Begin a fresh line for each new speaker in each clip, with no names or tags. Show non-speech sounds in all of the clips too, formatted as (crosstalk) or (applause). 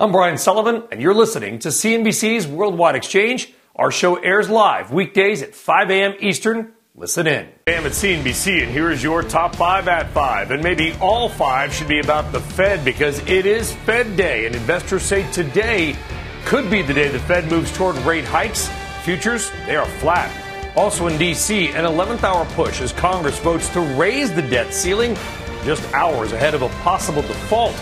I'm Brian Sullivan, and you're listening to CNBC's Worldwide Exchange. Our show airs live weekdays at 5 a.m. Eastern. Listen in. I am at CNBC, and here is your top five at five. And maybe all five should be about the Fed because it is Fed Day, and investors say today could be the day the Fed moves toward rate hikes. Futures, they are flat. Also in D.C., an 11th hour push as Congress votes to raise the debt ceiling just hours ahead of a possible default.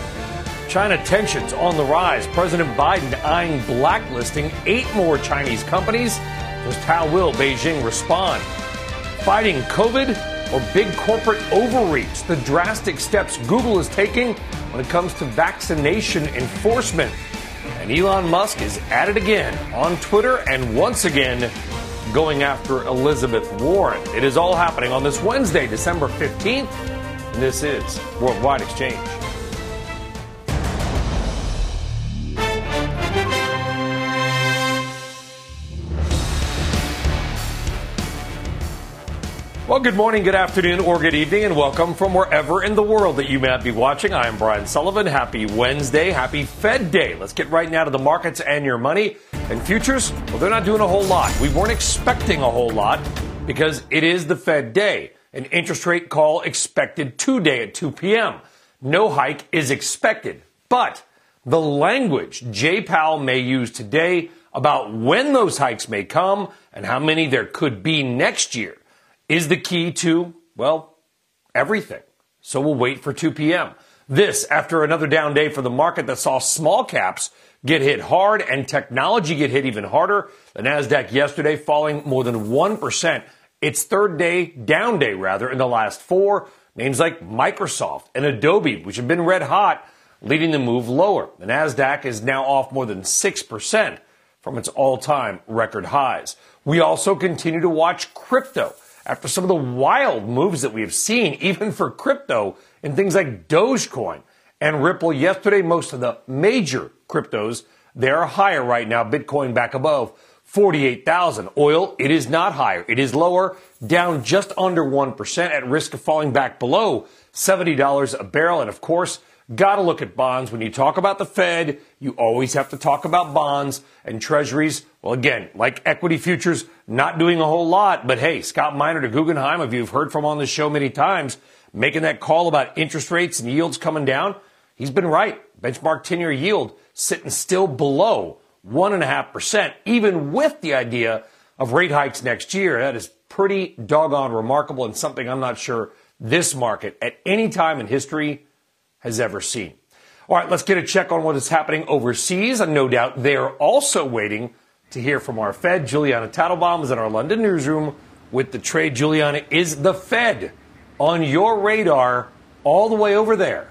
China tensions on the rise. President Biden eyeing blacklisting eight more Chinese companies. Just how will Beijing respond? Fighting COVID or big corporate overreach? The drastic steps Google is taking when it comes to vaccination enforcement. And Elon Musk is at it again on Twitter and once again going after Elizabeth Warren. It is all happening on this Wednesday, December 15th. And this is Worldwide Exchange. Well, good morning, good afternoon, or good evening, and welcome from wherever in the world that you may be watching. I am Brian Sullivan. Happy Wednesday. Happy Fed Day. Let's get right now to the markets and your money. And futures, well, they're not doing a whole lot. We weren't expecting a whole lot because it is the Fed Day. An interest rate call expected today at 2 p.m. No hike is expected. But the language Jay Powell may use today about when those hikes may come and how many there could be next year is the key to, well, everything. So we'll wait for 2 p.m. This after another down day for the market that saw small caps get hit hard and technology get hit even harder. The NASDAQ yesterday falling more than 1%. Its third day, down day rather, in the last four. Names like Microsoft and Adobe, which have been red hot, leading the move lower. The NASDAQ is now off more than 6% from its all time record highs. We also continue to watch crypto after some of the wild moves that we have seen, (laughs) even for crypto and things like Dogecoin and Ripple yesterday. Most of the major cryptos, they're higher right now. Bitcoin back above 48,000. Oil, it is not higher. It is lower, down just under 1% at risk of falling back below $70 a barrel. And of course, Got to look at bonds. When you talk about the Fed, you always have to talk about bonds and treasuries. Well, again, like equity futures, not doing a whole lot. But hey, Scott Minerd to Guggenheim, if you've heard from on the show many times, making that call about interest rates and yields coming down, he's been right. Benchmark 10 year yield sitting still below 1.5%, even with the idea of rate hikes next year. That is pretty doggone remarkable and something I'm not sure this market at any time in history has ever seen. All right, let's get a check on what is happening overseas. And no doubt they are also waiting to hear from our Fed. Julianna Tatelbaum is in our London newsroom with the trade. Julianna, is the Fed on your radar all the way over there?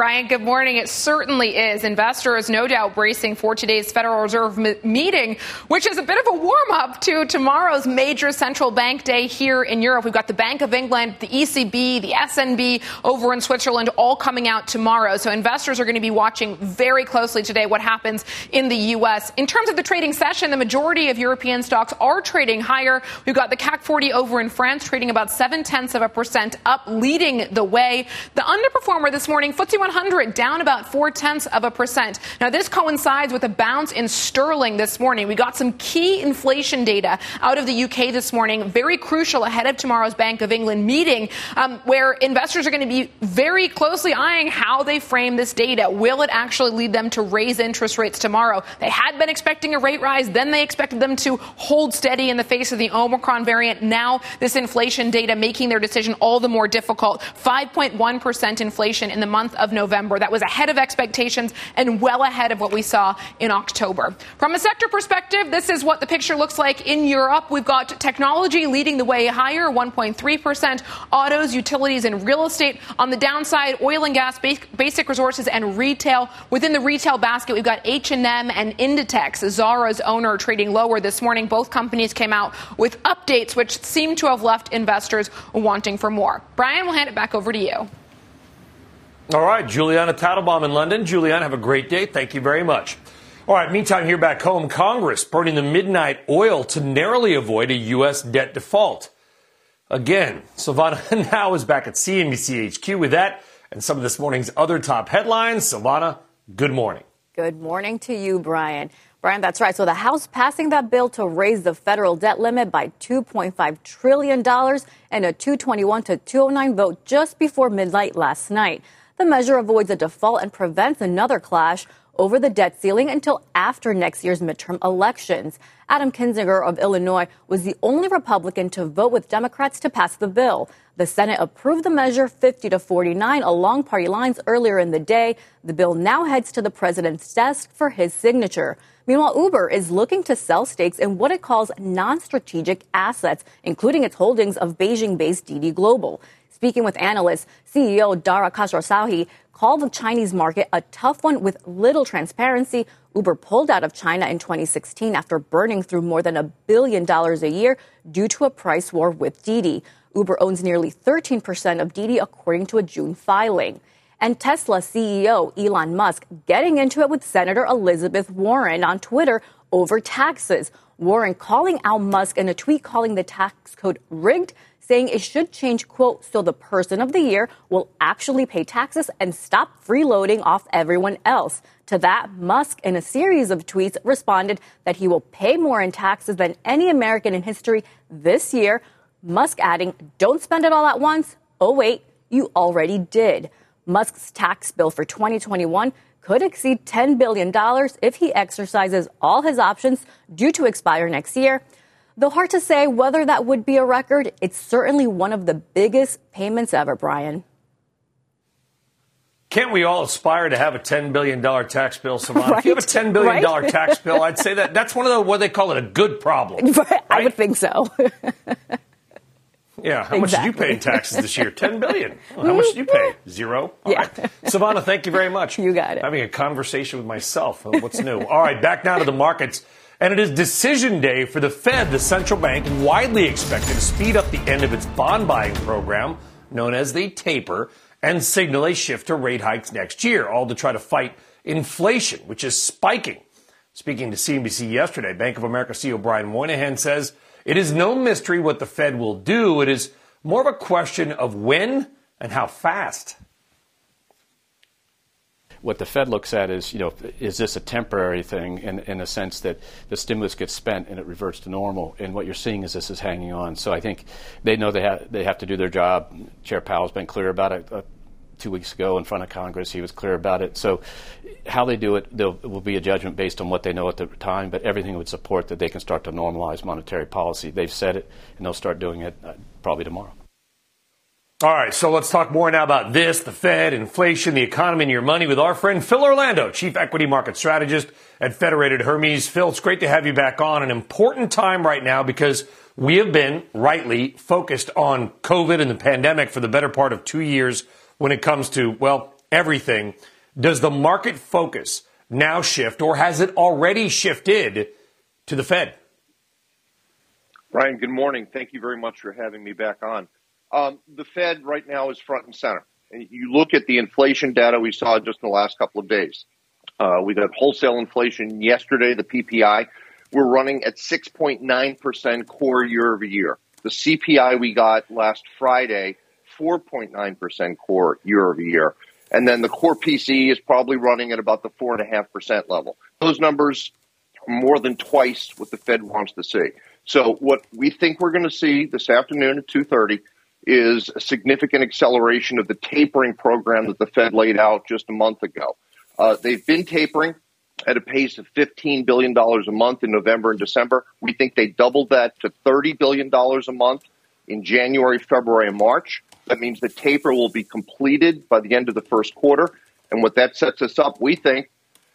Brian, good morning. It certainly is. Investors, no doubt, bracing for today's Federal Reserve m- meeting, which is a bit of a warm up to tomorrow's major central bank day here in Europe. We've got the Bank of England, the ECB, the SNB over in Switzerland, all coming out tomorrow. So investors are going to be watching very closely today what happens in the U.S. In terms of the trading session, the majority of European stocks are trading higher. We've got the CAC 40 over in France trading about seven tenths of a percent up, leading the way. The underperformer this morning, FTSE 100 down about four tenths of a percent. Now, this coincides with a bounce in sterling this morning. We got some key inflation data out of the UK this morning, very crucial ahead of tomorrow's Bank of England meeting, um, where investors are going to be very closely eyeing how they frame this data. Will it actually lead them to raise interest rates tomorrow? They had been expecting a rate rise, then they expected them to hold steady in the face of the Omicron variant. Now, this inflation data making their decision all the more difficult. 5.1% inflation in the month of of November. That was ahead of expectations and well ahead of what we saw in October. From a sector perspective, this is what the picture looks like in Europe. We've got technology leading the way higher, 1.3%, autos, utilities, and real estate. On the downside, oil and gas, basic resources, and retail. Within the retail basket, we've got H&M and Inditex, Zara's owner, trading lower this morning. Both companies came out with updates which seem to have left investors wanting for more. Brian, we'll hand it back over to you.
All right, Julianna Tatelbaum in London. Julianna, have a great day. Thank you very much. All right, meantime, here back home, Congress burning the midnight oil to narrowly avoid a U.S. debt default. Again, Silvana (laughs) now is back at CNBC HQ with that and some of this morning's other top headlines. Silvana, good morning.
Good morning to you, Brian. Brian, that's right. So the House passing that bill to raise the federal debt limit by $2.5 trillion and a 221 to 209 vote just before midnight last night. The measure avoids a default and prevents another clash over the debt ceiling until after next year's midterm elections. Adam Kinzinger of Illinois was the only Republican to vote with Democrats to pass the bill. The Senate approved the measure 50 to 49 along party lines earlier in the day. The bill now heads to the president's desk for his signature. Meanwhile, Uber is looking to sell stakes in what it calls non-strategic assets, including its holdings of Beijing-based Didi Global. Speaking with analysts, CEO Dara Khosrowshahi called the Chinese market a tough one with little transparency. Uber pulled out of China in 2016 after burning through more than a billion dollars a year due to a price war with Didi. Uber owns nearly 13% of Didi, according to a June filing. And Tesla CEO Elon Musk getting into it with Senator Elizabeth Warren on Twitter over taxes. Warren calling out Musk in a tweet calling the tax code rigged saying it should change, quote, so the person of the year will actually pay taxes and stop freeloading off everyone else. To that, Musk, in a series of tweets, responded that he will pay more in taxes than any American in history this year. Musk adding, don't spend it all at once. Oh, wait, you already did. Musk's tax bill for 2021 could exceed $10 billion if he exercises all his options due to expire next year. Though hard to say whether that would be a record, it's certainly one of the biggest payments ever, Brian.
Can't we all aspire to have a $10 billion tax bill, Silvana? Right? If you have a $10 billion right? tax bill, I'd say that that's one of the, what they call it, a good problem. (laughs)
Right? I would think so. (laughs)
Yeah. How exactly. much did you pay in taxes this year? Ten billion. Well, how much did you pay? (laughs) Zero.
All yeah. Right.
Silvana, thank you very much.
You got it.
Having a conversation with myself. Uh, what's new? All right, back now to the markets. And it is decision day for the Fed, the central bank, widely expected to speed up the end of its bond buying program, known as the taper, and signal a shift to rate hikes next year, all to try to fight inflation, which is spiking. Speaking to CNBC yesterday, Bank of America CEO Brian Moynihan says it is no mystery what the Fed will do. It is more of a question of when and how fast
what the Fed looks at is, you know, is this a temporary thing in, in a sense that the stimulus gets spent and it reverts to normal? And what you're seeing is this is hanging on. So I think they know they, ha- they have to do their job. Chair Powell's been clear about it. Uh, two weeks ago in front of Congress. He was clear about it. So, how they do it, will be a judgment based on what they know at the time, but everything would support that they can start to normalize monetary policy. They've said it, and they'll start doing it uh, probably tomorrow.
All right, so let's talk more now about this, the Fed, inflation, the economy, and your money with our friend Phil Orlando, Chief Equity Market Strategist at Federated Hermes. Phil, it's great to have you back on. An important time right now because we have been rightly focused on COVID and the pandemic for the better part of two years when it comes to, well, everything. Does the market focus now shift, or has it already shifted to the Fed?
Ryan, good morning. Thank you very much for having me back on. Um, the Fed right now is front and center. And you look at the inflation data we saw just in the last couple of days. Uh, we got wholesale inflation yesterday, the PPI. We're running at 6.9% core year over year. The CPI we got last Friday, 4.9% core year over year. And then the core PCE is probably running at about the 4.5% level. Those numbers are more than twice what the Fed wants to see. So what we think we're going to see this afternoon at 2.30 is a significant acceleration of the tapering program that the Fed laid out just a month ago. Uh, they've been tapering at a pace of $15 billion a month in November and December. We think they doubled that to $30 billion a month in January, February, and March. That means the taper will be completed by the end of the first quarter. And what that sets us up, we think,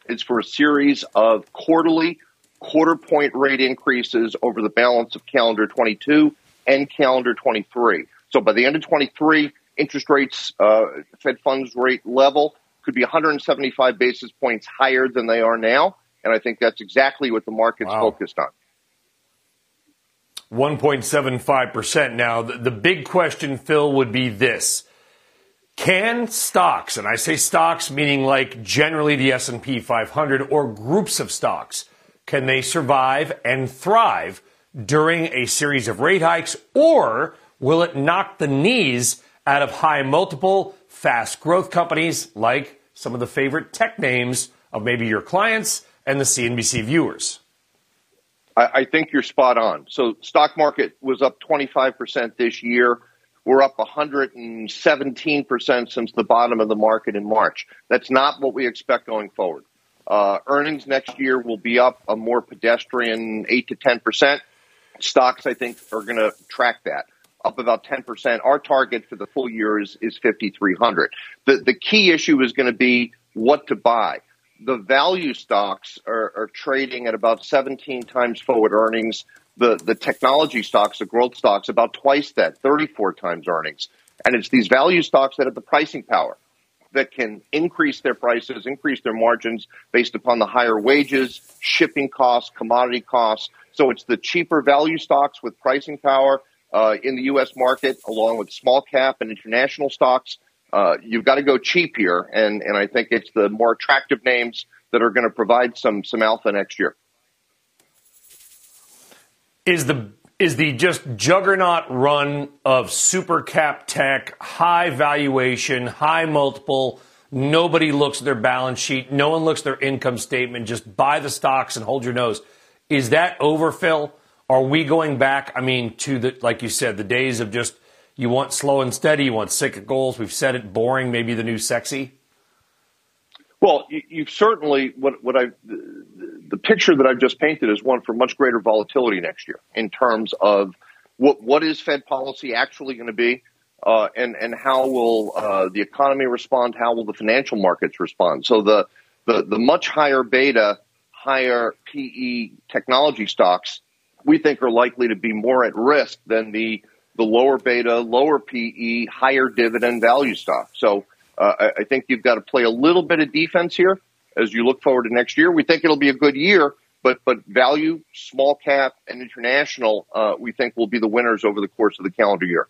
is for a series of quarterly quarter point rate increases over the balance of calendar 22 and calendar 23. So by the end of 23, interest rates, uh, Fed funds rate level could be 175 basis points higher than they are now. And I think that's exactly what the market's wow. focused on.
1.75%. Now, the, the big question, Phil, would be this. Can stocks, and I say stocks meaning like generally the S&P 500 or groups of stocks, can they survive and thrive during a series of rate hikes or will it knock the knees out of high multiple, fast growth companies like some of the favorite tech names of maybe your clients and the CNBC viewers?
I, think you're spot on. So, stock market was up 25% this year. We're up 117% since the bottom of the market in March. That's not what we expect going forward. Uh, earnings next year will be up a more pedestrian 8 to 10%. Stocks, I think, are going to track that up about 10%. Our target for the full year is, is 5,300. The, the key issue is going to be what to buy. The value stocks are, are trading at about 17 times forward earnings. The, the technology stocks, the growth stocks, about twice that, 34 times earnings. And it's these value stocks that have the pricing power that can increase their prices, increase their margins based upon the higher wages, shipping costs, commodity costs. So it's the cheaper value stocks with pricing power uh, in the U.S. market, along with small cap and international stocks. Uh, you've got to go cheap here, and, and I think it's the more attractive names that are going to provide some some alpha next year.
Is the is the just juggernaut run of super cap tech, high valuation, high multiple. Nobody looks at their balance sheet. No one looks at their income statement. Just buy the stocks and hold your nose. Is that overfill? Are we going back? I mean, to the like you said, the days of just you want slow and steady, you want cyclicals. We've said it, boring, maybe the new sexy.
Well, you, have certainly what what I the, the picture that I've just painted is one for much greater volatility next year in terms of what what is Fed policy actually going to be, uh, and and how will uh, the economy respond? How will the financial markets respond? So the the the much higher beta, higher PE technology stocks we think are likely to be more at risk than the the lower beta, lower PE, higher dividend value stock. So uh, I, I think you've got to play a little bit of defense here as you look forward to next year. We think it'll be a good year, but but value, small cap, and international, uh, we think will be the winners over the course of the calendar year.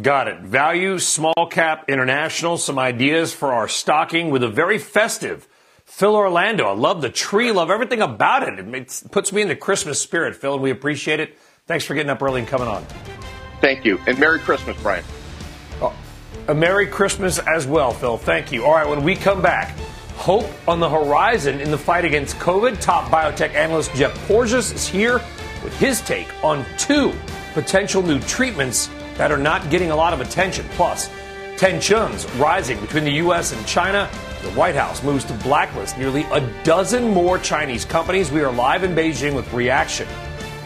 Got it. Value, small cap, international. Some ideas for our stocking with a very festive Phil Orlando. I love the tree, love everything about it. It puts me in the Christmas spirit, Phil, and we appreciate it. Thanks for getting up early and coming on.
Thank you. And Merry Christmas, Brian.
Oh, a Merry Christmas as well, Phil. Thank you. All right, when we come back, hope on the horizon in the fight against COVID. Top biotech analyst Jeff Porges is here with his take on two potential new treatments that are not getting a lot of attention. Plus, tensions rising between the U.S. and China the White House moves to blacklist nearly a dozen more Chinese companies. We are live in Beijing with reaction.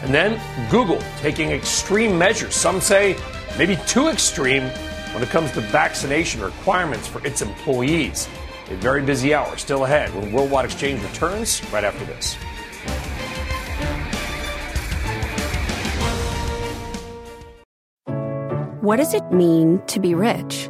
And then Google taking extreme measures, some say maybe too extreme, when it comes to vaccination requirements for its employees. A very busy hour still ahead when Worldwide Exchange returns right after this.
What does it mean to be rich?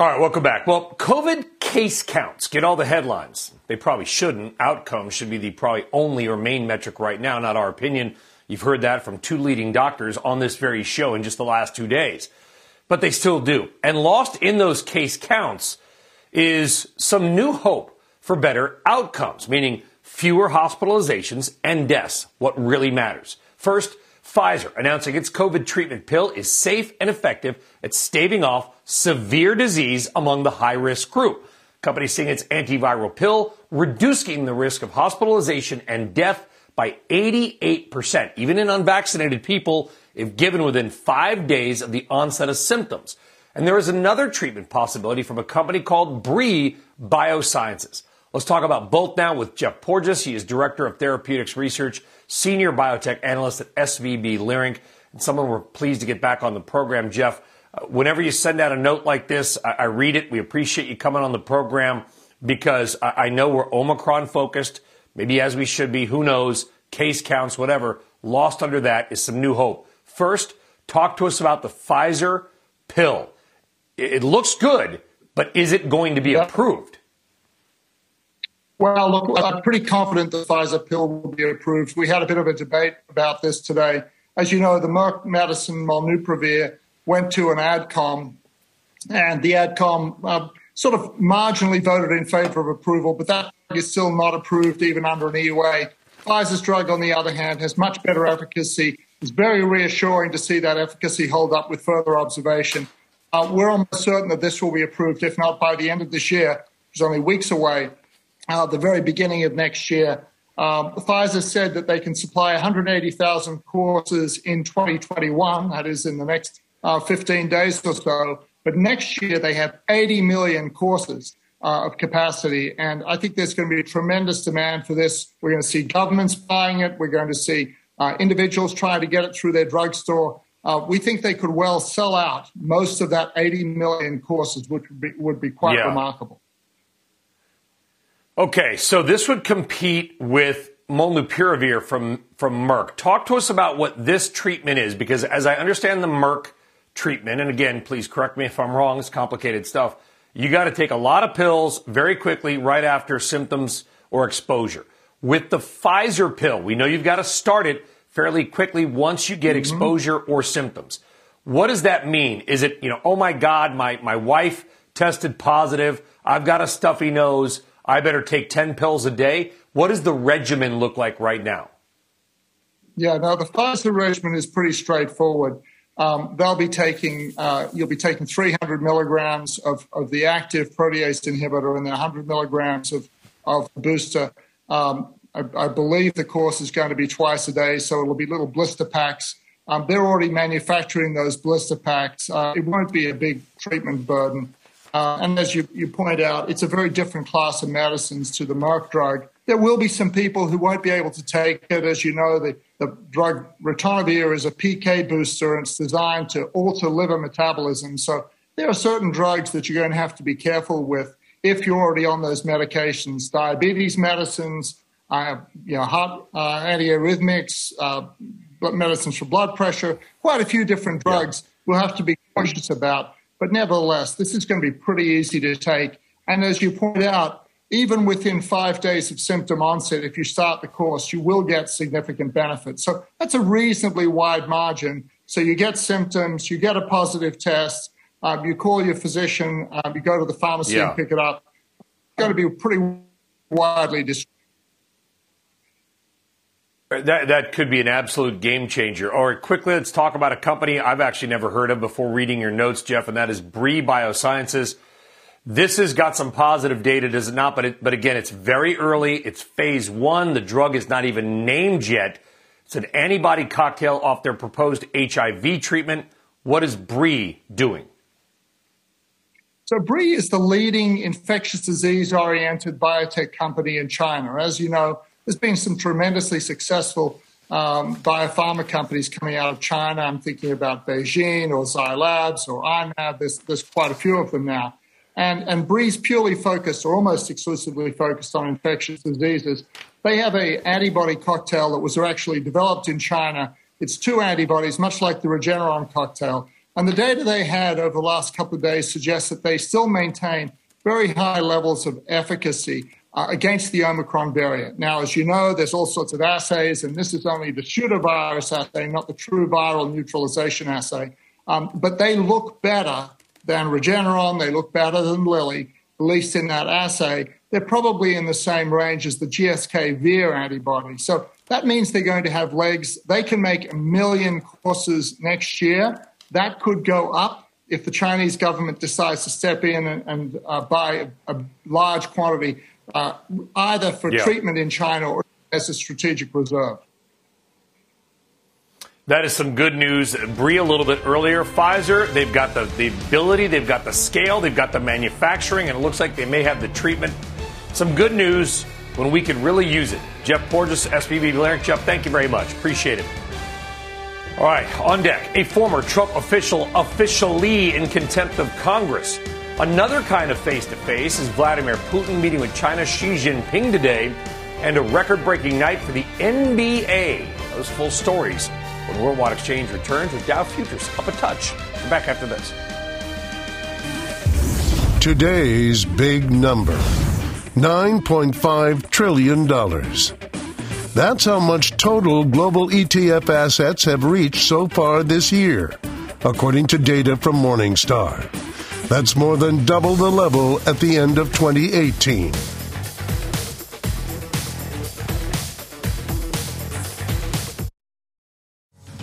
All right, welcome back. Well, COVID case counts get all the headlines. They probably shouldn't. Outcomes should be the probably only or main metric right now, not our opinion. You've heard that from two leading doctors on this very show in just the last two days. But they still do. And lost in those case counts is some new hope for better outcomes, meaning fewer hospitalizations and deaths, what really matters. First, Pfizer announcing its COVID treatment pill is safe and effective at staving off severe disease among the high risk group. Company seeing its antiviral pill reducing the risk of hospitalization and death by 88%, even in unvaccinated people, if given within five days of the onset of symptoms. And there is another treatment possibility from a company called Brii Biosciences. Let's talk about both now with Jeff Porges. He is Director of Therapeutics Research senior biotech analyst at SVB Leerink, and someone we're pleased to get back on the program. Jeff, whenever you send out a note like this, I, I, read it. We appreciate you coming on the program because I, I know we're Omicron focused, maybe as we should be. Who knows? Case counts, whatever. Lost under that is some new hope. First, talk to us about the Pfizer pill. It, it looks good, but is it going to be approved?
Well, look, I'm pretty confident the Pfizer pill will be approved. We had a bit of a debate about this today. As you know, the Merck medicine molnupiravir went to an AdCom, and the AdCom uh, sort of marginally voted in favor of approval, but that is still not approved even under an EUA. Pfizer's drug, on the other hand, has much better efficacy. It's very reassuring to see that efficacy hold up with further observation. Uh, we're almost certain that this will be approved, if not by the end of this year, which is only weeks away uh, the very beginning of next year. Um, Pfizer said that they can supply 180,000 courses in 2021, that is in the next uh, 15 days or so. But next year they have 80 million courses uh, of capacity. And I think there's going to be a tremendous demand for this. We're going to see governments buying it. We're going to see uh, individuals trying to get it through their drugstore. Uh, we think they could well sell out most of that 80 million courses, which would be, would be quite yeah. remarkable.
Okay, so this would compete with molnupiravir from, from Merck. Talk to us about what this treatment is, because as I understand the Merck treatment, and again, please correct me if I'm wrong, it's complicated stuff. You got to take a lot of pills very quickly right after symptoms or exposure. With the Pfizer pill, we know you've got to start it fairly quickly once you get mm-hmm. exposure or symptoms. What does that mean? Is it, you know, oh my God, my, my wife tested positive. I've got a stuffy nose. I better take 10 pills a day. What does the regimen look like right now?
Yeah, now the Pfizer regimen is pretty straightforward. Um, they'll be taking, uh, you'll be taking 300 milligrams of, of the active protease inhibitor and then 100 milligrams of, of booster. Um, I, I, believe the course is going to be twice a day, so it'll be little blister packs. Um, they're already manufacturing those blister packs. Uh, it won't be a big treatment burden. Uh, and as you, you point out, it's a very different class of medicines to the Merck drug. There will be some people who won't be able to take it. As you know, the, the drug ritonavir is a PK booster and it's designed to alter liver metabolism. So there are certain drugs that you're going to have to be careful with if you're already on those medications. Diabetes medicines, uh, you know, heart uh, antiarrhythmics, uh, medicines for blood pressure, quite a few different drugs yeah. we'll have to be cautious about. But nevertheless, this is going to be pretty easy to take. And as you point out, even within five days of symptom onset, if you start the course, you will get significant benefit. So that's a reasonably wide margin. So you get symptoms, you get a positive test, um, you call your physician, um, you go to the pharmacy yeah. and pick it up. It's going to be pretty widely distributed.
That, that could be an absolute game changer. All right, quickly, let's talk about a company I've actually never heard of before reading your notes, Jeff, and that is Brii Biosciences. This has got some positive data, does it not? But, it, but again, it's very early. It's phase one. The drug is not even named yet. It's an antibody cocktail off their proposed HIV treatment. What is Brii doing?
So Brii is the leading infectious disease oriented biotech company in China. As you know, there's been some tremendously successful um, biopharma companies coming out of China. I'm thinking about BeiGene or Zai Labs or I-Mab. There's, there's quite a few of them now. And, and Brii's purely focused or almost exclusively focused on infectious diseases. They have an antibody cocktail that was actually developed in China. It's two antibodies, much like the Regeneron cocktail. And the data they had over the last couple of days suggests that they still maintain very high levels of efficacy uh, against the Omicron variant. Now, as you know, there's all sorts of assays, and this is only the pseudovirus assay, not the true viral neutralization assay. Um, but they look better than Regeneron, they look better than Lilly, at least in that assay. They're probably in the same range as the GSK Vir antibody. So that means they're going to have legs. They can make a million courses next year. That could go up if the Chinese government decides to step in and, and uh, buy a, a large quantity uh, either for yeah. treatment in China or as a strategic reserve.
That is some good news. Brii a little bit earlier. Pfizer, they've got the, the ability, they've got the scale, they've got the manufacturing, and it looks like they may have the treatment. Some good news when we can really use it. Jeff Porges, SVB Leerink. Jeff, thank you very much. Appreciate it. All right, on deck, a former Trump official officially in contempt of Congress. Another kind of face to face is Vladimir Putin meeting with China's Xi Jinping today, and a record breaking night for the NBA. Those full stories when Worldwide Exchange returns with Dow Futures up a touch. We're back after this.
Today's big number $9.5 trillion. That's how much total global ETF assets have reached so far this year, according to data from Morningstar. That's more than double the level at the end of 2018.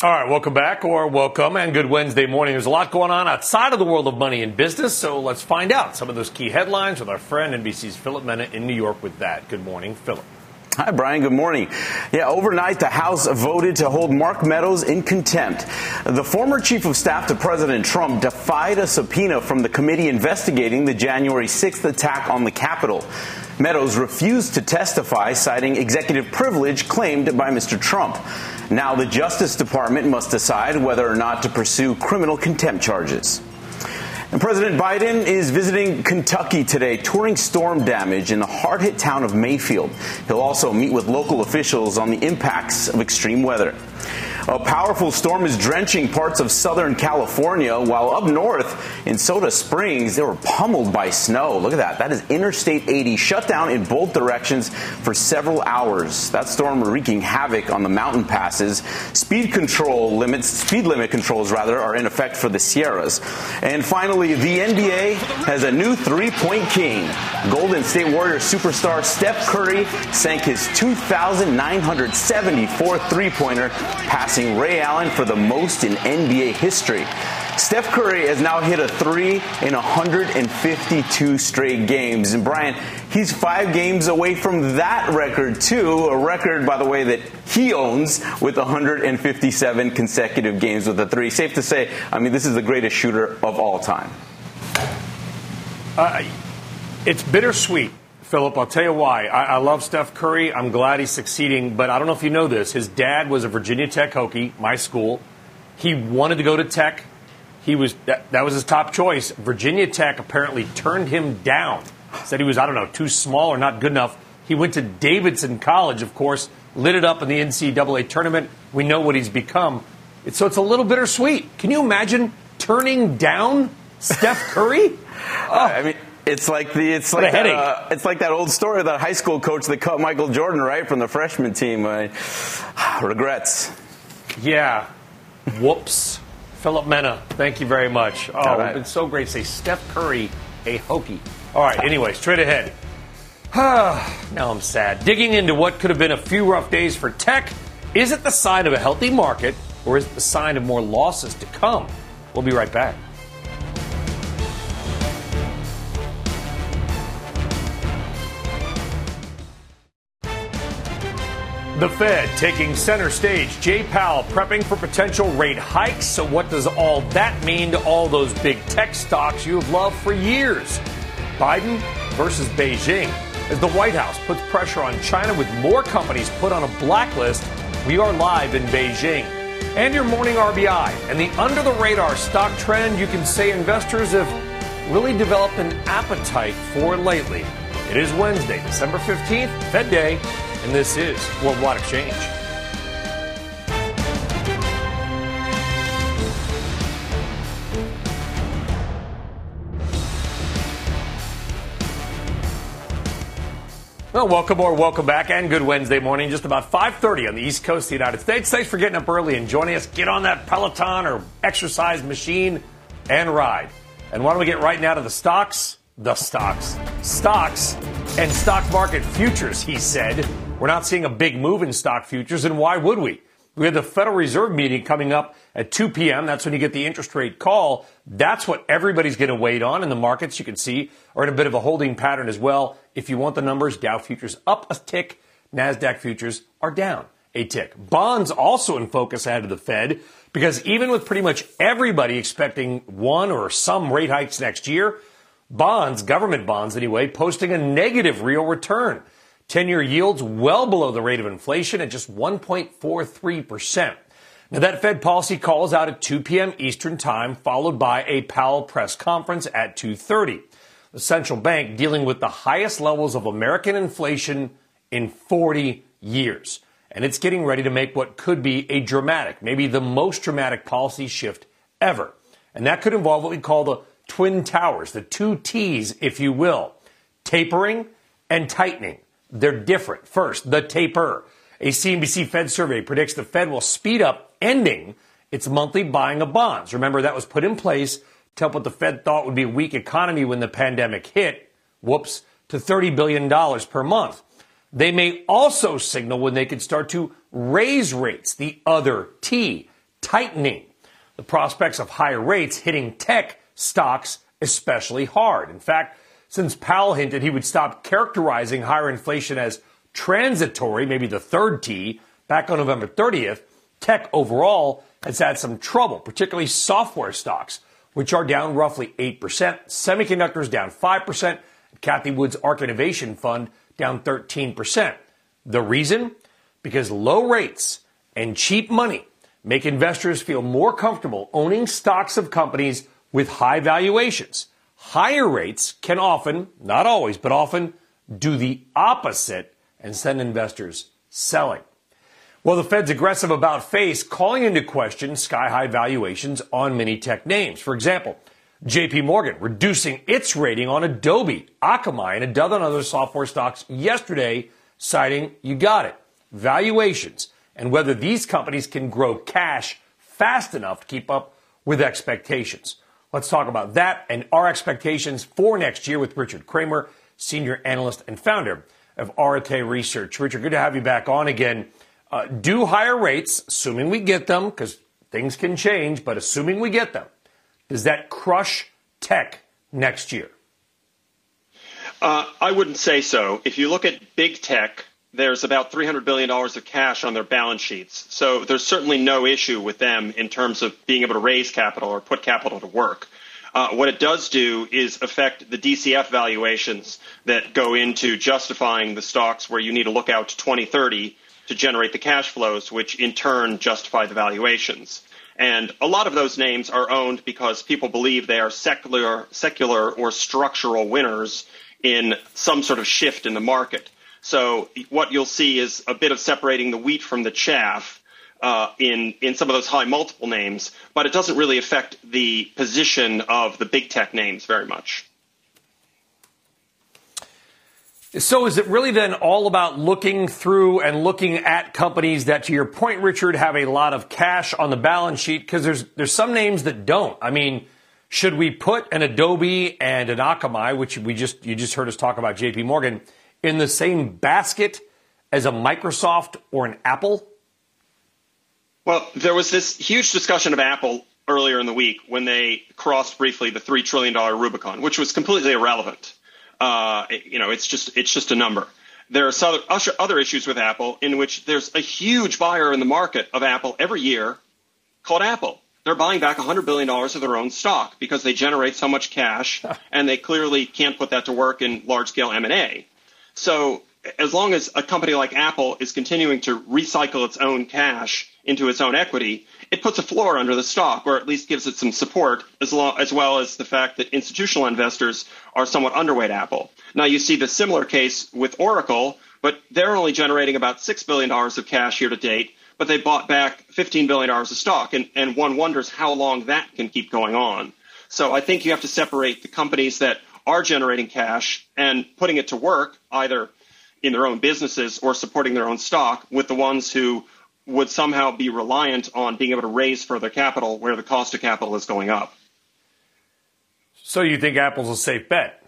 All right, welcome back or welcome and good Wednesday morning. There's a lot going on outside of the world of money and business, so let's find out some of those key headlines with our friend NBC's Philip Mena in New York with that. Good morning, Philip.
Hi, Brian. Good morning. Yeah, overnight, the House voted to hold Mark Meadows in contempt. The former chief of staff to President Trump defied a subpoena from the committee investigating the January 6th attack on the Capitol. Meadows refused to testify, citing executive privilege claimed by Mr. Trump. Now the Justice Department must decide whether or not to pursue criminal contempt charges. And President Biden is visiting Kentucky today, touring storm damage in the hard hit town of Mayfield. He'll also meet with local officials on the impacts of extreme weather. A powerful storm is drenching parts of Southern California, while up north in Soda Springs, they were pummeled by snow. Look at that. That is Interstate 80 shut down in both directions for several hours. That storm wreaking havoc on the mountain passes. Speed control limits, speed limit controls rather, are in effect for the Sierras. And finally, the NBA has a new three-point king. Golden State Warriors superstar Steph Curry sank his 2,974 three-pointer, passing passing Ray Allen for the most in NBA history. Steph Curry has now hit a three in 152 straight games. And Brian, he's five games away from that record, too. A record, by the way, that he owns with 157 consecutive games with a three. Safe to say, I mean, this is the greatest shooter of all time.
Uh, it's bittersweet Philip, I'll tell you why. I, I, love Steph Curry. I'm glad he's succeeding, but I don't know if you know this. His dad was a Virginia Tech Hokie, my school. He wanted to go to Tech. He was that, that was his top choice. Virginia Tech apparently turned him down. Said he was I don't know too small or not good enough. He went to Davidson College, of course, lit it up in the NCAA tournament. We know what he's become. It's, so it's a little bittersweet. Can you imagine turning down Steph Curry? (laughs)
Oh. I mean, it's like the it's like that, uh, it's like that old story of that high school coach that cut Michael Jordan right from the freshman team. Uh, (sighs) regrets.
Yeah. Whoops. Philip Mena, thank you very much. Oh, right. it's been so great to say Steph Curry, a Hokie. All right. Anyway, straight ahead. (sighs) now I'm sad. Digging into what could have been a few rough days for tech. Is it the sign of a healthy market, or is it the sign of more losses to come? We'll be right back. The Fed taking center stage. Jay Powell prepping for potential rate hikes. So, what does all that mean to all those big tech stocks you have loved for years? Biden versus Beijing. As the White House puts pressure on China with more companies put on a blacklist, we are live in Beijing. And your morning RBI and the under the radar stock trend you can say investors have really developed an appetite for lately. It is Wednesday, December 15th, Fed Day and this is Worldwide Exchange. Well, welcome or welcome back, and good Wednesday morning. Just about 5:30 on the East Coast of the United States. Thanks for getting up early and joining us. Get on that Peloton or exercise machine and ride. And why don't we get right now to the stocks? The stocks, stocks, and stock market futures. He said. We're not seeing a big move in stock futures, and why would we? We have the Federal Reserve meeting coming up at 2 p.m. That's when you get the interest rate call. That's what everybody's going to wait on. And the markets, you can see, are in a bit of a holding pattern as well. If you want the numbers, Dow futures up a tick, NASDAQ futures are down a tick. Bonds also in focus ahead of the Fed because even with pretty much everybody expecting one or some rate hikes next year, bonds, government bonds anyway, posting a negative real return. 10 year yields well below the rate of inflation at just 1.43%. Now that Fed policy calls out at 2 p.m. Eastern time, followed by a Powell press conference at 2.30. The central bank dealing with the highest levels of American inflation in 40 years. And it's getting ready to make what could be a dramatic, maybe the most dramatic policy shift ever. And that could involve what we call the twin towers, the two T's, if you will, tapering and tightening. They're different. First, the taper. A CNBC Fed survey predicts the Fed will speed up ending its monthly buying of bonds. Remember, that was put in place to help what the Fed thought would be a weak economy when the pandemic hit. Whoops, to $30 billion per month. They may also signal when they could start to raise rates, the other T, tightening. The prospects of higher rates hitting tech stocks especially hard. In fact, since Powell hinted he would stop characterizing higher inflation as transitory, maybe the third T, back on November 30th, tech overall has had some trouble, particularly software stocks, which are down roughly 8%, semiconductors down 5%, Cathie Wood's ARK Innovation Fund down 13%. The reason? Because low rates and cheap money make investors feel more comfortable owning stocks of companies with high valuations. Higher rates can often, not always, but often do the opposite and send investors selling. Well, the Fed's aggressive about face, calling into question sky high valuations on many tech names. For example, JP Morgan reducing its rating on Adobe, Akamai, and a dozen other software stocks yesterday, citing you got it, valuations, and whether these companies can grow cash fast enough to keep up with expectations. Let's talk about that and our expectations for next year with Richard Kramer, senior analyst and founder of Arete Research. Richard, good to have you back on again. Uh, do higher rates, assuming we get them, because things can change, but assuming we get them, does that crush tech next year?
Uh, I wouldn't say so. If you look at big tech, there's about $300 billion of cash on their balance sheets. So there's certainly no issue with them in terms of being able to raise capital or put capital to work. Uh, what it does do is affect the DCF valuations that go into justifying the stocks where you need to look out to 2030 to generate the cash flows, which in turn justify the valuations. And a lot of those names are owned because people believe they are secular, secular or structural winners in some sort of shift in the market. So what you'll see is a bit of separating the wheat from the chaff uh, in in some of those high multiple names, but it doesn't really affect the position of the big tech names very much.
So is it really then all about looking through and looking at companies that, to your point, Richard, have a lot of cash on the balance sheet? Because there's there's some names that don't. I mean, should we put an Adobe and an Akamai, which we just you just heard us talk about, J.P. Morgan, in the same basket as a Microsoft or an Apple?
Well, there was this huge discussion of Apple earlier in the week when they crossed briefly the three trillion dollar Rubicon, which was completely irrelevant. Uh, you know, it's just it's just a number. There are other issues with Apple in which there's a huge buyer in the market of Apple every year called Apple. They're buying back $100 billion of their own stock because they generate so much cash (laughs) and they clearly can't put that to work in large scale M&A. So as long as a company like Apple is continuing to recycle its own cash into its own equity, it puts a floor under the stock, or at least gives it some support, as, long, as well as the fact that institutional investors are somewhat underweight Apple. Now, you see the similar case with Oracle, but they're only generating about $6 billion of cash year to date, but they bought back $15 billion of stock, and, and one wonders how long that can keep going on. So I think you have to separate the companies that are generating cash and putting it to work, either in their own businesses or supporting their own stock, with the ones who would somehow be reliant on being able to raise further capital where the cost of capital is going up.
So you think Apple's a safe bet?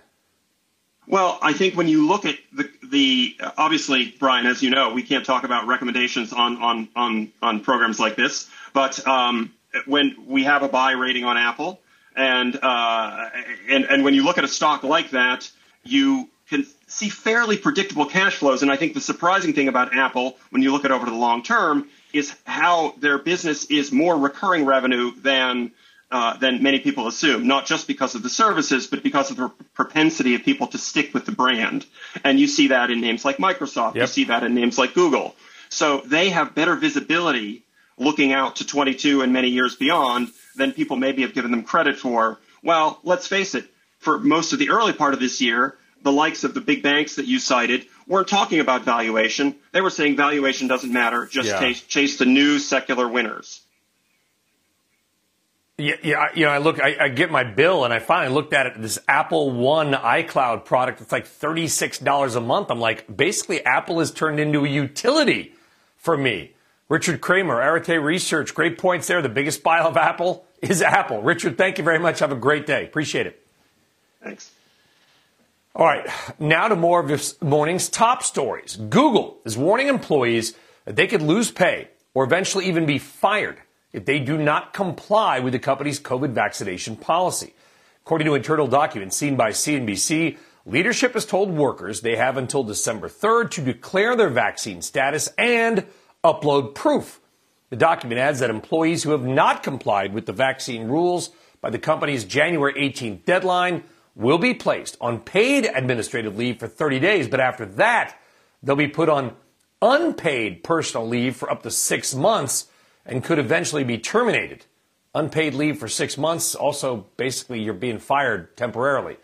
Well, I think when you look at the, the obviously, Brian, as you know, we can't talk about recommendations on on on, on programs like this. But um, when we have a buy rating on Apple, and uh, and and when you look at a stock like that, you can see fairly predictable cash flows. And I think the surprising thing about Apple, when you look at over the long term, is how their business is more recurring revenue than uh, than many people assume. Not just because of the services, but because of the propensity of people to stick with the brand. And you see that in names like Microsoft. Yep. You see that in names like Google. So they have better visibility looking out to 22 and many years beyond than people maybe have given them credit for. Well, let's face it. For most of the early part of this year, the likes of the big banks that you cited weren't talking about valuation. They were saying valuation doesn't matter. Just yeah. chase, chase the new secular winners.
Yeah, yeah, you know, I look, I, I, get my bill, and I finally looked at it. This Apple One iCloud product, it's like thirty six dollars a month. I'm like, basically, Apple has turned into a utility for me. Richard Kramer, Arete Research, great points there. The biggest buy of Apple is Apple. Richard, thank you very much. Have a great day. Appreciate it.
Thanks.
All right, now to more of this morning's top stories. Google is warning employees that they could lose pay or eventually even be fired if they do not comply with the company's COVID vaccination policy. According to internal documents seen by CNBC, leadership has told workers they have until December 3rd to declare their vaccine status and upload proof. The document adds that employees who have not complied with the vaccine rules by the company's January 18th deadline will be placed on paid administrative leave for 30 days, but after that, they'll be put on unpaid personal leave for up to six months and could eventually be terminated. Unpaid leave for six months, also basically you're being fired temporarily.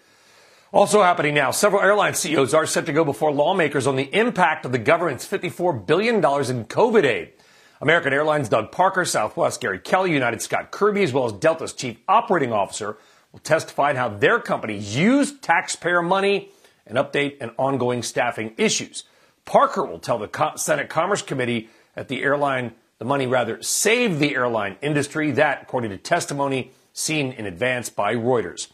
Also happening now, several airline CEOs are set to go before lawmakers on the impact of the government's $54 billion in COVID aid. American Airlines Doug Parker, Southwest Gary Kelly, United Scott Kirby, as well as Delta's chief operating officer will testify how their companies used taxpayer money and update on ongoing staffing issues. Parker will tell the Senate Commerce Committee that the airline, the money rather saved the airline industry. That, according to testimony seen in advance by Reuters.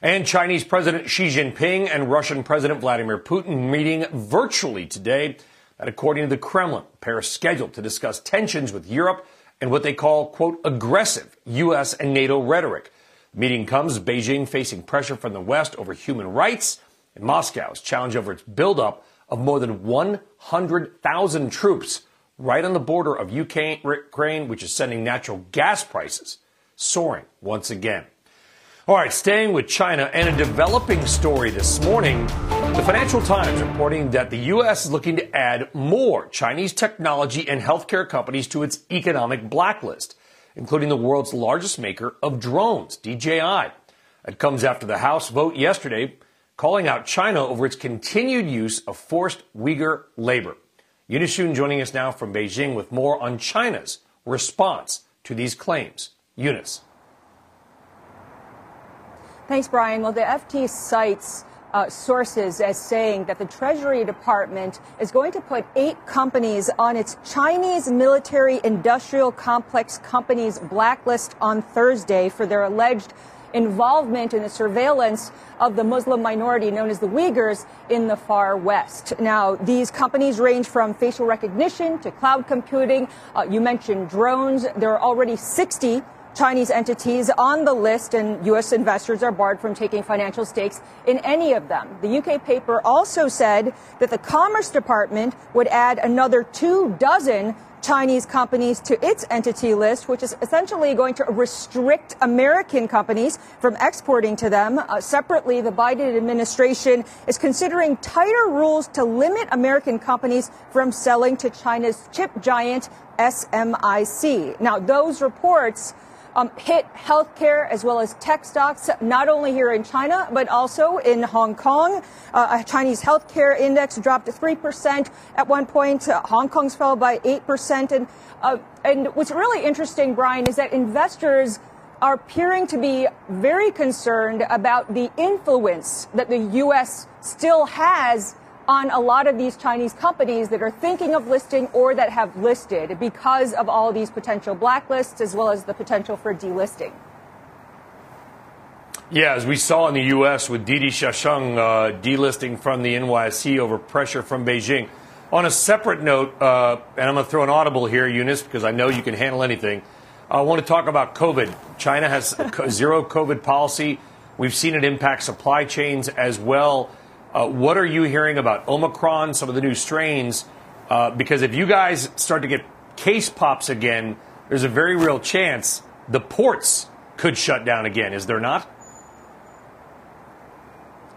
And Chinese President Xi Jinping and Russian President Vladimir Putin meeting virtually today. That, according to the Kremlin, Paris scheduled to discuss tensions with Europe and what they call, quote, aggressive U.S. and NATO rhetoric. Meeting comes Beijing facing pressure from the West over human rights and Moscow's challenge over its buildup of more than 100,000 troops right on the border of Ukraine, which is sending natural gas prices soaring once again. All right, staying with China and a developing story this morning. The Financial Times reporting that the U.S. is looking to add more Chinese technology and healthcare companies to its economic blacklist, including the world's largest maker of drones, DJI. It comes after the House vote yesterday calling out China over its continued use of forced Uyghur labor. Eunice joining us now from Beijing with more on China's response to these claims. Eunice.
Thanks, Brian. Well, the FT cites uh, sources as saying that the Treasury Department is going to put eight companies on its Chinese military industrial complex companies blacklist on Thursday for their alleged involvement in the surveillance of the Muslim minority known as the Uyghurs in the far west. Now, these companies range from facial recognition to cloud computing. Uh, you mentioned drones. There are already 60 Chinese entities on the list, and U.S. investors are barred from taking financial stakes in any of them. The UK paper also said that the Commerce Department would add another two dozen Chinese companies to its entity list, which is essentially going to restrict American companies from exporting to them. Uh, separately, the Biden administration is considering tighter rules to limit American companies from selling to China's chip giant SMIC. Now, those reports um, hit healthcare as well as tech stocks, not only here in China, but also in Hong Kong. Uh, a Chinese healthcare index dropped 3% at one point. Uh, Hong Kong's fell by 8%. And, uh, and what's really interesting, Brian, is that investors are appearing to be very concerned about the influence that the U.S. still has on a lot of these Chinese companies that are thinking of listing or that have listed because of all these potential blacklists as well as the potential for delisting.
Yeah, as we saw in the U.S. with Didi Chuxing uh, delisting from the NYSE over pressure from Beijing. On a separate note, uh, and I'm going to throw an audible here, Eunice, because I know you can handle anything. I want to talk about COVID. China has (laughs) zero COVID policy. We've seen it impact supply chains as well. Uh, what are you hearing about Omicron, some of the new strains? Uh, because if you guys start to get case pops again, there's a very real chance the ports could shut down again, is there not?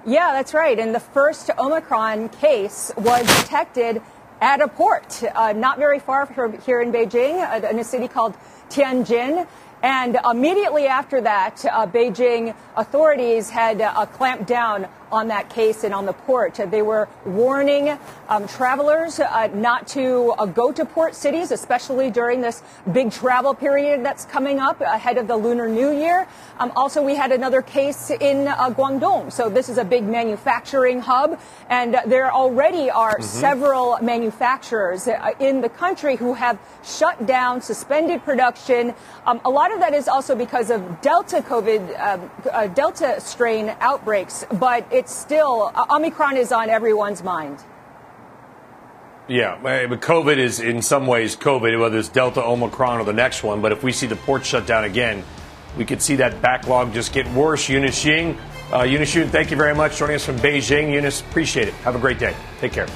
Yeah, that's right. And the first Omicron case was detected at a port, uh, not very far from here in Beijing, uh, in a city called Tianjin. And immediately after that, uh, Beijing authorities had uh, clamped down on that case and on the port. They were warning um, travelers uh, not to uh, go to port cities, especially during this big travel period that's coming up ahead of the Lunar New Year. Um, also, we had another case in uh, Guangdong. So this is a big manufacturing hub, and there already are mm-hmm. several manufacturers uh, in the country who have shut down, suspended production. Um, a lot of that is also because of Delta COVID, um, uh, Delta strain outbreaks, but it's still, uh, Omicron is on everyone's mind.
Yeah, but COVID is in some ways COVID, whether it's Delta, Omicron, or the next one. But if we see the ports shut down again, we could see that backlog just get worse. Eunice Yoon, uh, Eunice thank you very much joining us from Beijing. Eunice, appreciate it. Have a great day. Take care.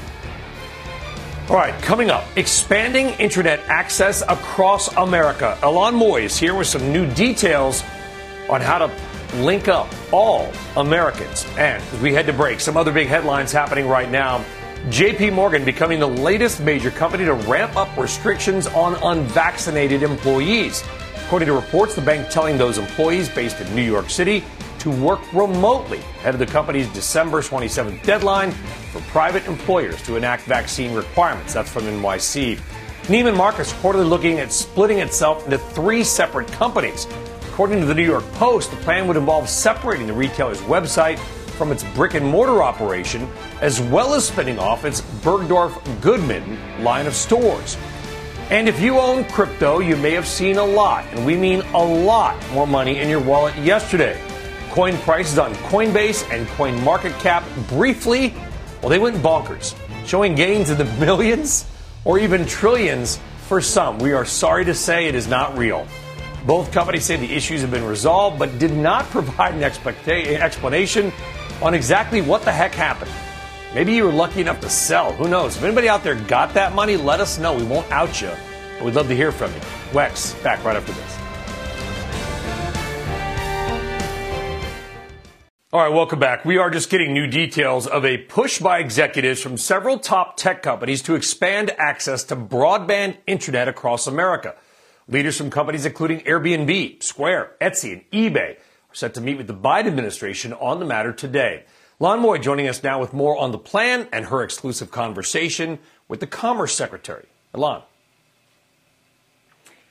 All right, coming up, expanding internet access across America. Ylan Mui is here with some new details on how to link up all Americans. And as we head to break, some other big headlines happening right now. JP Morgan becoming the latest major company to ramp up restrictions on unvaccinated employees. According to reports, the bank telling those employees based in New York City to work remotely ahead of the company's December 27th deadline for private employers to enact vaccine requirements. That's from NYC. Neiman Marcus reportedly looking at splitting itself into three separate companies. According to the New York Post, the plan would involve separating the retailer's website from its brick and mortar operation, as well as spinning off its Bergdorf Goodman line of stores. And if you own crypto, you may have seen a lot, and we mean a lot more money in your wallet yesterday. Coin prices on Coinbase and CoinMarketCap briefly, well, they went bonkers, showing gains in the (laughs) millions or even trillions for some. We are sorry to say it is not real. Both companies say the issues have been resolved, but did not (laughs) provide an explanation on exactly what the heck happened. Maybe you were lucky enough to sell. Who knows? If anybody out there got that money, let us know. We won't out you, but we'd love to hear from you. Wex, back right after this. All right, welcome back. We are just getting new details of a push by executives from several top tech companies to expand access to broadband internet across America. Leaders from companies including Airbnb, Square, Etsy, and eBay are set to meet with the Biden administration on the matter today. Ylan Mui joining us now with more on the plan and her exclusive conversation with the Commerce Secretary. Ylan.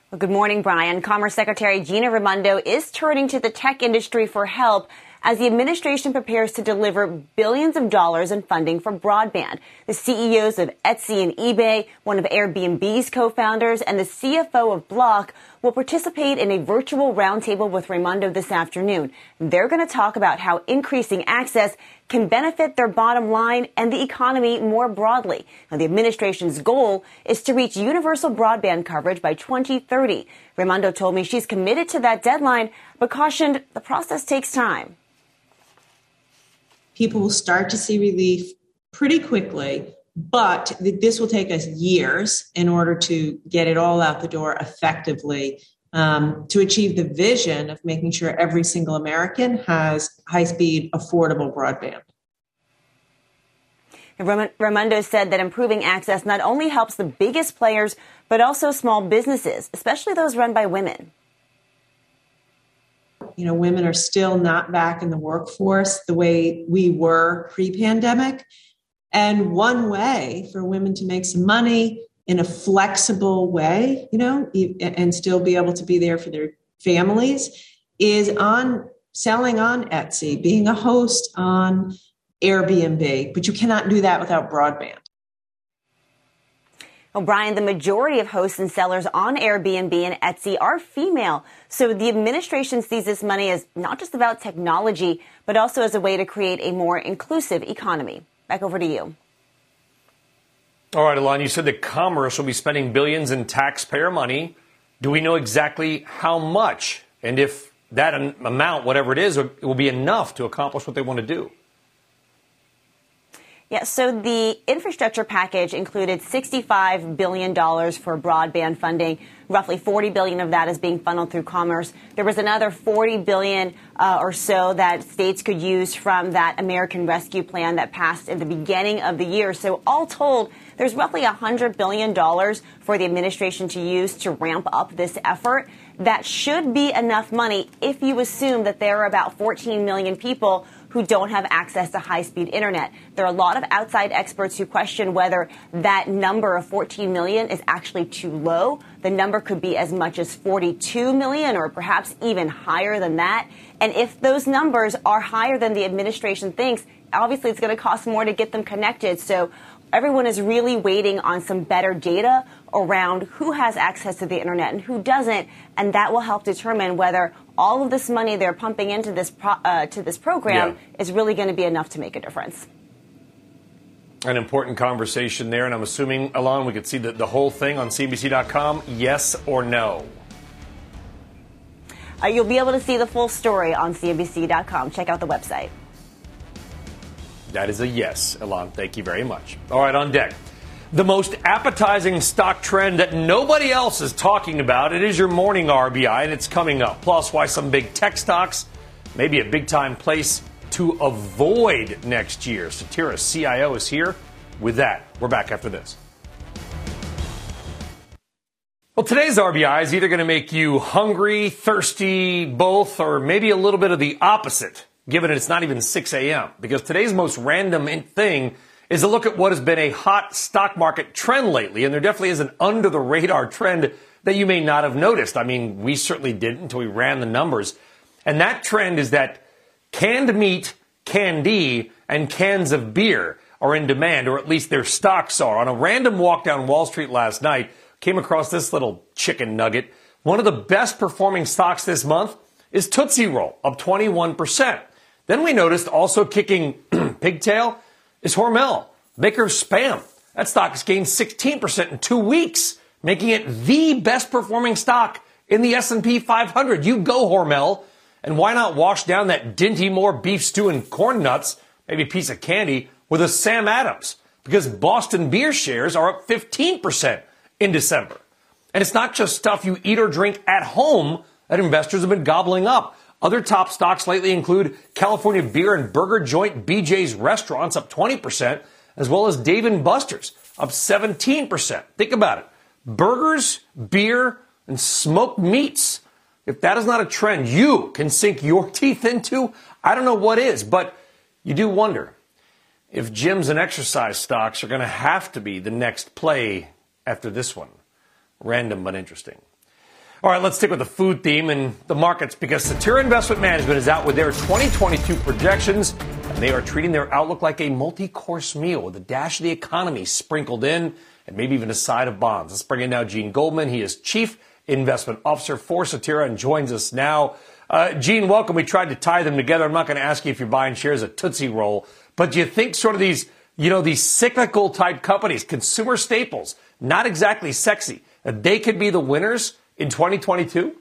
Well, good morning, Brian. Commerce Secretary Gina Raimondo is turning to the tech industry for help as the administration prepares to deliver billions of dollars in funding for broadband. The CEOs of Etsy and eBay, one of Airbnb's co-founders, and the CFO of Block will participate in a virtual roundtable with Raimondo this afternoon. They're going to talk about how increasing access can benefit their bottom line and the economy more broadly. Now, the administration's goal is to reach universal broadband coverage by 2030. Raimondo told me she's committed to that deadline, but cautioned the process takes time
people will start to see relief pretty quickly, but this will take us years in order to get it all out the door effectively um, to achieve the vision of making sure every single American has high speed, affordable broadband.
Raimondo said that improving access not only helps the biggest players, but also small businesses, especially those run by women
you know, women are still not back in the workforce the way we were pre pandemic. And one way for women to make some money in a flexible way, you know, and still be able to be there for their families is on selling on Etsy, being a host on Airbnb. But you cannot do that without broadband.
O'Brien, the majority of hosts and sellers on Airbnb and Etsy are female. So the administration sees this money as not just about technology, but also as a way to create a more inclusive economy. Back over to you.
All right, Ylan, you said that commerce will be spending billions in taxpayer money. Do we know exactly how much? And if that amount, whatever it is, will be enough to accomplish what they want to do?
Yeah, so the infrastructure package included $65 billion for broadband funding. Roughly 40 billion of that is being funneled through commerce. There was another 40 billion uh, or so that states could use from that American Rescue Plan that passed in the beginning of the year. So all told, there's roughly $100 billion for the administration to use to ramp up this effort. That should be enough money if you assume that there are about 14 million people who don't have access to high speed internet. There are a lot of outside experts who question whether that number of 14 million is actually too low. The number could be as much as 42 million or perhaps even higher than that. And if those numbers are higher than the administration thinks, obviously it's going to cost more to get them connected. So everyone is really waiting on some better data around who has access to the internet and who doesn't, and that will help determine whether all of this money they're pumping into this pro- uh, to this program yeah. is really going to be enough to make a difference.
An important conversation there, and I'm assuming, Ylan, we could see the, the whole thing on CNBC.com. Yes or no?
Uh, you'll be able to see the full story on CNBC.com. Check out the website.
That is a yes, Ylan. Thank you very much. All right, on deck. The most appetizing stock trend that nobody else is talking about. It is your morning RBI, and it's coming up. Plus, why some big tech stocks may be a big time place to avoid next year. Cetera CIO is here with that. We're back after this. Well, today's RBI is either going to make you hungry, thirsty, both, or maybe a little bit of the opposite given it's not even 6 a.m. Because today's most random thing is to look at what has been a hot stock market trend lately. And there definitely is an under the radar trend that you may not have noticed. I mean, we certainly didn't until we ran the numbers. And that trend is that canned meat, candy, and cans of beer are in demand, or at least their stocks are. On a random walk down Wall Street last night, came across this little chicken nugget. One of the best performing stocks this month is Tootsie Roll, up 21%. Then we noticed also kicking (clears throat) pigtail is Hormel, maker of Spam. That stock has gained 16% in two weeks, making it the best performing stock in the S&P 500. You go Hormel. And why not wash down that Dinty Moore beef stew and corn nuts, maybe a piece of candy, with a Sam Adams? Because Boston beer shares are up 15% in December. And it's not just stuff you eat or drink at home that investors have been gobbling up. Other top stocks lately include California beer and burger joint BJ's Restaurants up 20%, as well as Dave & Buster's up 17%. Think about it. Burgers, beer, and smoked meats. If that is not a trend you can sink your (laughs) teeth into, I don't know what is, but you do wonder if gyms and exercise stocks are going to have to be the next play after this one. Random but interesting. All right, let's stick with the food theme and the markets because Cetera Investment Management is out with their 2022 projections, and they are treating their outlook like a multi course meal with a dash of the economy sprinkled in and maybe even a side of bonds. Let's bring in now Gene Goldman. He is Chief Investment Officer for Cetera and joins us now. Uh, Gene, welcome. We tried to tie them together. I'm not going to ask you if you're buying shares at Tootsie Roll, but do you think sort of these, you know, these cyclical type companies, consumer staples, not exactly sexy, that they could be the winners in 2022?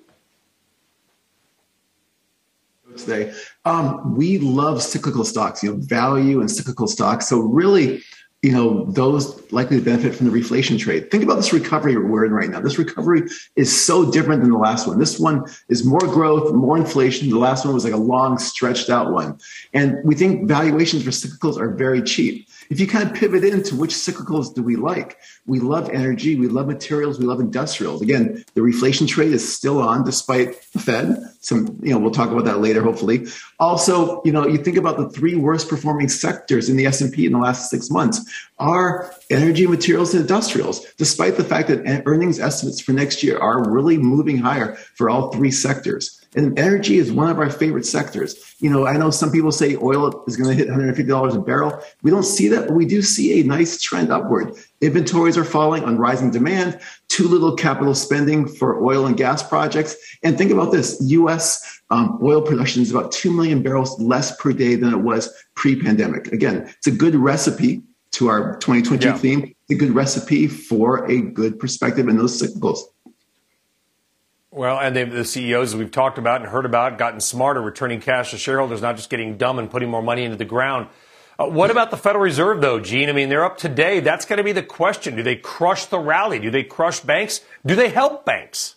Today, um, we love cyclical stocks, you know, value and cyclical stocks. So really, you know, those likely to benefit from the reflation trade. Think about this recovery we're in right now. This recovery is so different than the last one. This one is more growth, more inflation. The last one was like a long, stretched out one. And we think valuations for cyclicals are very cheap if you kind of pivot into which cyclicals do we like, we love energy, we love materials, we love industrials. Again, the reflation trade is still on despite the Fed. Some, you know, we'll talk about that later, hopefully. Also, you know, you think about the three worst performing sectors in the S&P in the last six months are energy, materials, and industrials, despite the fact that earnings estimates for next year are really moving higher for all three sectors. And energy is one of our favorite sectors. You know, I know some people say oil is going to hit $150 a barrel. We don't see that, but we do see a nice trend upward. Inventories are falling on rising demand, too little capital spending for oil and gas projects. And think about this US um, oil production is about 2 million barrels less per day than it was pre pandemic. Again, it's a good recipe to our 2020 yeah. theme, a good recipe for a good perspective in those cyclicals.
Well, and the CEOs we've talked about and heard about gotten smarter, returning cash to shareholders, not just getting dumb and putting more money into the ground. Uh, what about the Federal Reserve, though, Gene? I mean, they're up today. That's going to be the question. Do they crush the rally? Do they crush banks? Do they help banks?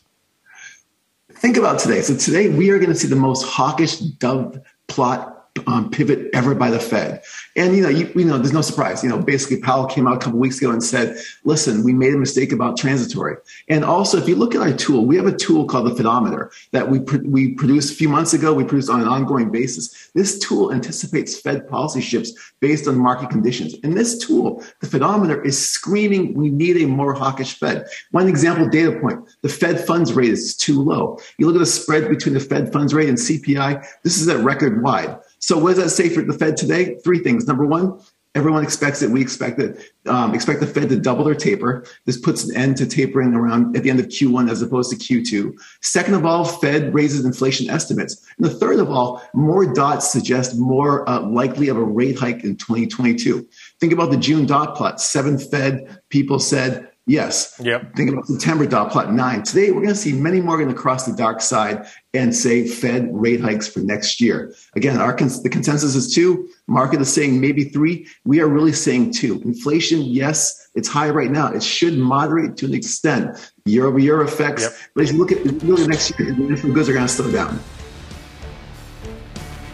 Think about today. So today we are going to see the most hawkish dot plot um, pivot ever by the Fed. And you know, you, you, know, there's no surprise. You know, basically Powell came out a couple weeks ago and said, "Listen, we made a mistake about transitory." And also, if you look at our tool, we have a tool called the Fedometer that we we produced a few months ago. We produced on an ongoing basis. This tool anticipates Fed policy shifts based on market conditions. And this tool, the Fedometer, is screaming, "We need a more hawkish Fed." One example data point: the Fed funds rate is too low. You look at the spread between the Fed funds rate and CPI. This is at record wide. So what does that say for the Fed today? Three things. Number one, everyone expects it. We expect it. Um, expect the Fed to double their taper. This puts an end to tapering around at the end of Q1 as opposed to Q2. Second of all, Fed raises inflation estimates. And the third of all, more dots suggest more uh, likely of a rate hike in 2022. Think about the June dot plot. Seven Fed people said Yes.
Yep.
Think about September dot plot nine. Today, we're going to see many more going to cross the dark side and say Fed rate hikes for next year. Again, our the consensus is two. Market is saying maybe three. We are really saying two. Inflation, yes, it's high right now. It should moderate to an extent. Year over year effects. Yep. But as you look at really next year, the different goods are going to slow down.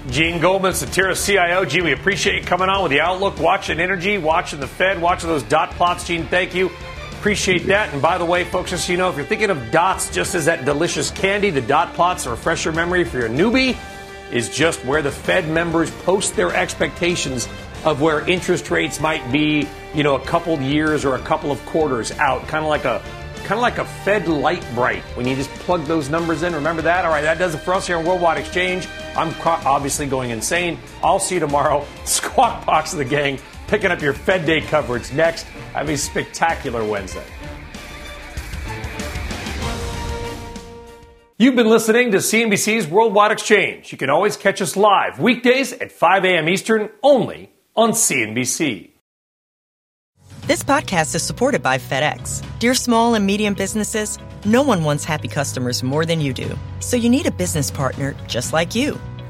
Gene Goldman, Cetera CIO. Gene, we appreciate you coming on with the outlook, watching energy, watching the Fed, watching those dot plots. Gene, thank you. Appreciate that. And by the way, folks, just so you know, if you're thinking of dots just as that delicious candy, the dot plots, to refresh your memory for your newbie, is just where the Fed members post their expectations of where interest rates might be, you know, a couple years or a couple of quarters out, kind of like a kind of like a Fed Lite-Brite when you just plug those numbers in. Remember that? All right, that does it for us here on Worldwide Exchange. I'm obviously going insane. I'll see you tomorrow. (laughs) Squawk Box of the gang picking up your Fed Day coverage next. Have a spectacular Wednesday. You've been listening to CNBC's Worldwide Exchange. You can always catch us live weekdays at 5 a.m. Eastern only on CNBC.
This podcast is supported by FedEx. Dear small and medium businesses, no one wants happy customers more than you do. So you need a business partner just like you